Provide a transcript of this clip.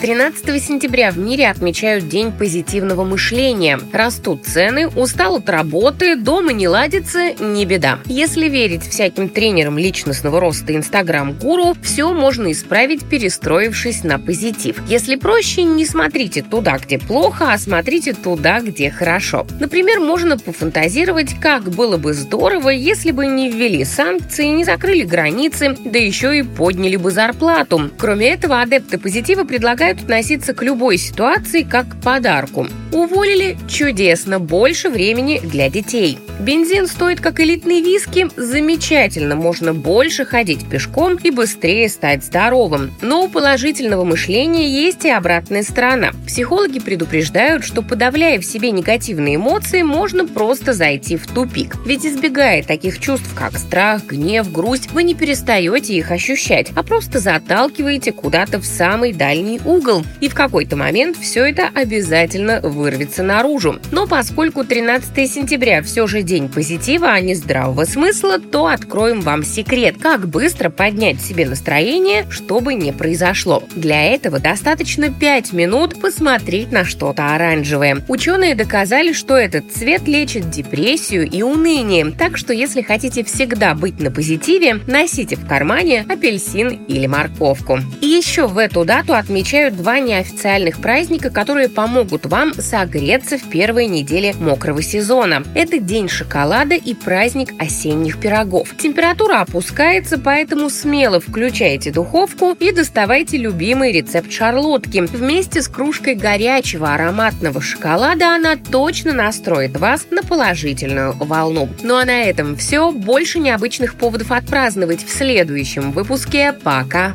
13 сентября в мире отмечают День позитивного мышления. Растут цены, устал от работы, дома не ладится, не беда. Если верить всяким тренерам личностного роста инстаграм-гуру, все можно исправить, перестроившись на позитив. Если проще, не смотрите туда, где плохо, а смотрите туда, где хорошо. Например, можно пофантазировать, как было бы здорово, если бы не ввели санкции, не закрыли границы, да еще и подняли бы зарплату. Кроме этого, адепты позитива предлагают предлагают относиться к любой ситуации как к подарку. Уволили – чудесно, больше времени для детей. Бензин стоит как элитный виски – замечательно, можно больше ходить пешком и быстрее стать здоровым. Но у положительного мышления есть и обратная сторона. Психологи предупреждают, что подавляя в себе негативные эмоции, можно просто зайти в тупик. Ведь избегая таких чувств, как страх, гнев, грусть, вы не перестаете их ощущать, а просто заталкиваете куда-то в самый дальний угол угол, и в какой-то момент все это обязательно вырвется наружу. Но поскольку 13 сентября все же день позитива, а не здравого смысла, то откроем вам секрет, как быстро поднять себе настроение, чтобы не произошло. Для этого достаточно 5 минут посмотреть на что-то оранжевое. Ученые доказали, что этот цвет лечит депрессию и уныние, так что если хотите всегда быть на позитиве, носите в кармане апельсин или морковку. И еще в эту дату отмечают отмечают два неофициальных праздника, которые помогут вам согреться в первой неделе мокрого сезона. Это День шоколада и праздник осенних пирогов. Температура опускается, поэтому смело включайте духовку и доставайте любимый рецепт шарлотки. Вместе с кружкой горячего ароматного шоколада она точно настроит вас на положительную волну. Ну а на этом все. Больше необычных поводов отпраздновать в следующем выпуске. Пока!